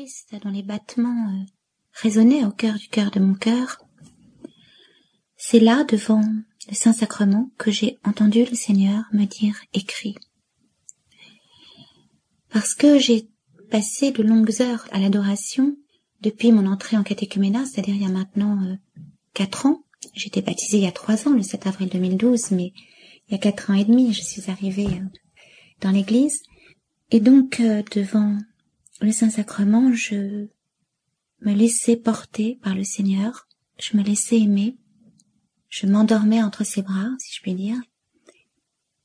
Christ dont les battements euh, résonnaient au cœur du cœur de mon cœur, c'est là, devant le Saint-Sacrement, que j'ai entendu le Seigneur me dire écrit. Parce que j'ai passé de longues heures à l'adoration depuis mon entrée en catéchuménat, c'est-à-dire il y a maintenant euh, quatre ans. J'ai été baptisée il y a trois ans, le 7 avril 2012, mais il y a quatre ans et demi, je suis arrivée euh, dans l'église. Et donc, devant le Saint-Sacrement, je me laissais porter par le Seigneur, je me laissais aimer, je m'endormais entre ses bras, si je puis dire.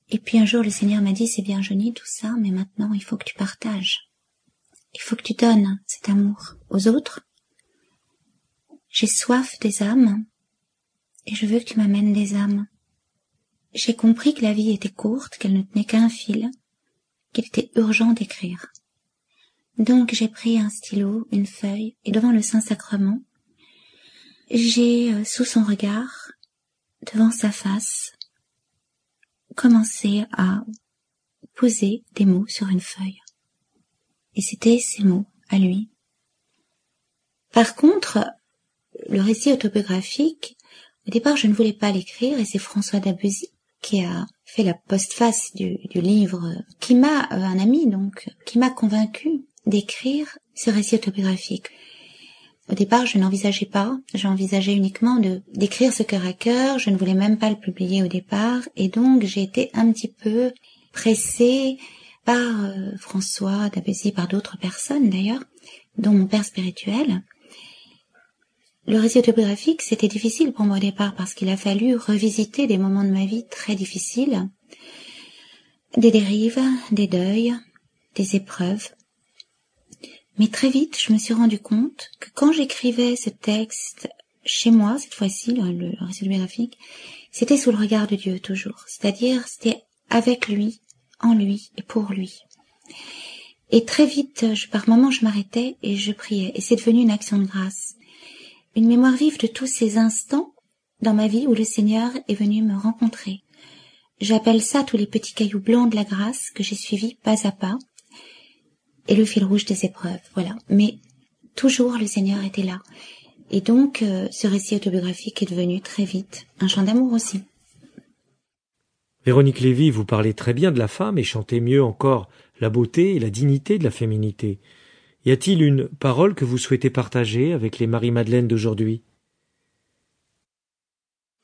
Et puis un jour, le Seigneur m'a dit, c'est bien joli tout ça, mais maintenant, il faut que tu partages. Il faut que tu donnes cet amour aux autres. J'ai soif des âmes, et je veux que tu m'amènes des âmes. J'ai compris que la vie était courte, qu'elle ne tenait qu'un fil, qu'il était urgent d'écrire. Donc j'ai pris un stylo, une feuille, et devant le Saint-Sacrement, j'ai, euh, sous son regard, devant sa face, commencé à poser des mots sur une feuille. Et c'était ces mots, à lui. Par contre, le récit autobiographique, au départ, je ne voulais pas l'écrire, et c'est François Dabuzy qui a fait la postface du, livre, qui m'a, euh, un ami donc, qui m'a convaincu d'écrire ce récit autobiographique. Au départ, je n'envisageais pas, j'envisageais uniquement de d'écrire ce cœur à cœur, je ne voulais même pas le publier au départ, et donc j'ai été un petit peu pressée par euh, François Dabezy, par d'autres personnes d'ailleurs, dont mon père spirituel. Le récit autobiographique, c'était difficile pour moi au départ parce qu'il a fallu revisiter des moments de ma vie très difficiles, des dérives, des deuils, des épreuves, mais très vite, je me suis rendu compte que quand j'écrivais ce texte chez moi, cette fois-ci, le, le récit biographique, c'était sous le regard de Dieu toujours. C'est-à-dire, c'était avec lui, en lui et pour lui. Et très vite, je, par moments, je m'arrêtais et je priais. Et c'est devenu une action de grâce. Une mémoire vive de tous ces instants dans ma vie où le Seigneur est venu me rencontrer. J'appelle ça tous les petits cailloux blancs de la grâce que j'ai suivis pas à pas et le fil rouge des épreuves, voilà. Mais toujours le Seigneur était là. Et donc, euh, ce récit autobiographique est devenu très vite un chant d'amour aussi. Véronique Lévy, vous parlez très bien de la femme et chantez mieux encore la beauté et la dignité de la féminité. Y a-t-il une parole que vous souhaitez partager avec les Marie-Madeleine d'aujourd'hui?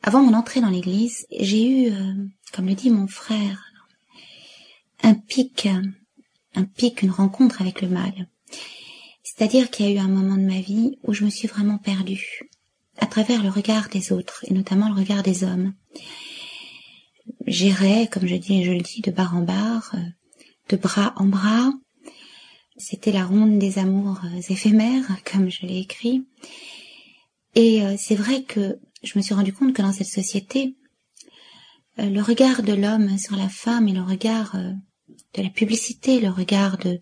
Avant mon entrée dans l'église, j'ai eu, euh, comme le dit mon frère, un pic un pic, une rencontre avec le mal. C'est-à-dire qu'il y a eu un moment de ma vie où je me suis vraiment perdue, à travers le regard des autres, et notamment le regard des hommes. J'irais, comme je dis, je le dis, de bar en bar, euh, de bras en bras. C'était la ronde des amours euh, éphémères, comme je l'ai écrit. Et euh, c'est vrai que je me suis rendu compte que dans cette société, le regard de l'homme sur la femme et le regard de la publicité, le regard de,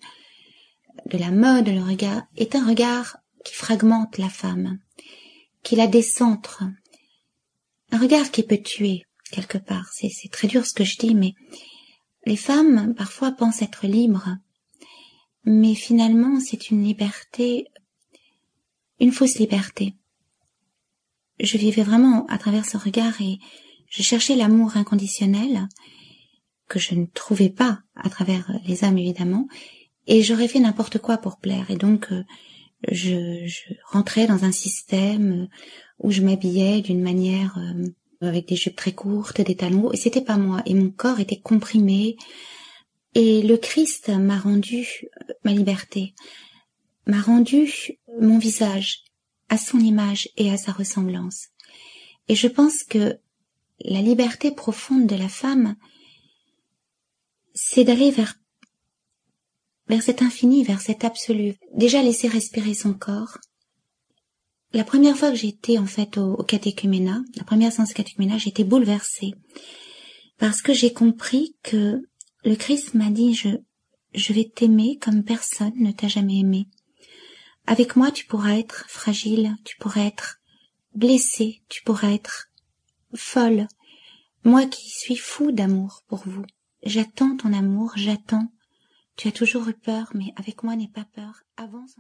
de la mode, le regard est un regard qui fragmente la femme, qui la décentre, un regard qui peut tuer quelque part. C'est, c'est très dur ce que je dis, mais les femmes parfois pensent être libres, mais finalement c'est une liberté, une fausse liberté. Je vivais vraiment à travers ce regard et je cherchais l'amour inconditionnel que je ne trouvais pas à travers les âmes évidemment, et j'aurais fait n'importe quoi pour plaire. Et donc euh, je, je, rentrais dans un système où je m'habillais d'une manière euh, avec des jupes très courtes, des talons et c'était pas moi. Et mon corps était comprimé. Et le Christ m'a rendu euh, ma liberté, m'a rendu mon visage à son image et à sa ressemblance. Et je pense que la liberté profonde de la femme, c'est d'aller vers vers cet infini, vers cet absolu. Déjà laisser respirer son corps. La première fois que j'étais en fait au, au la première séance catéchuménat, j'étais bouleversée parce que j'ai compris que le Christ m'a dit je je vais t'aimer comme personne ne t'a jamais aimé. Avec moi, tu pourras être fragile, tu pourras être blessée, tu pourras être folle. Moi qui suis fou d'amour pour vous. J'attends ton amour, j'attends. Tu as toujours eu peur, mais avec moi n'aie pas peur. Avance.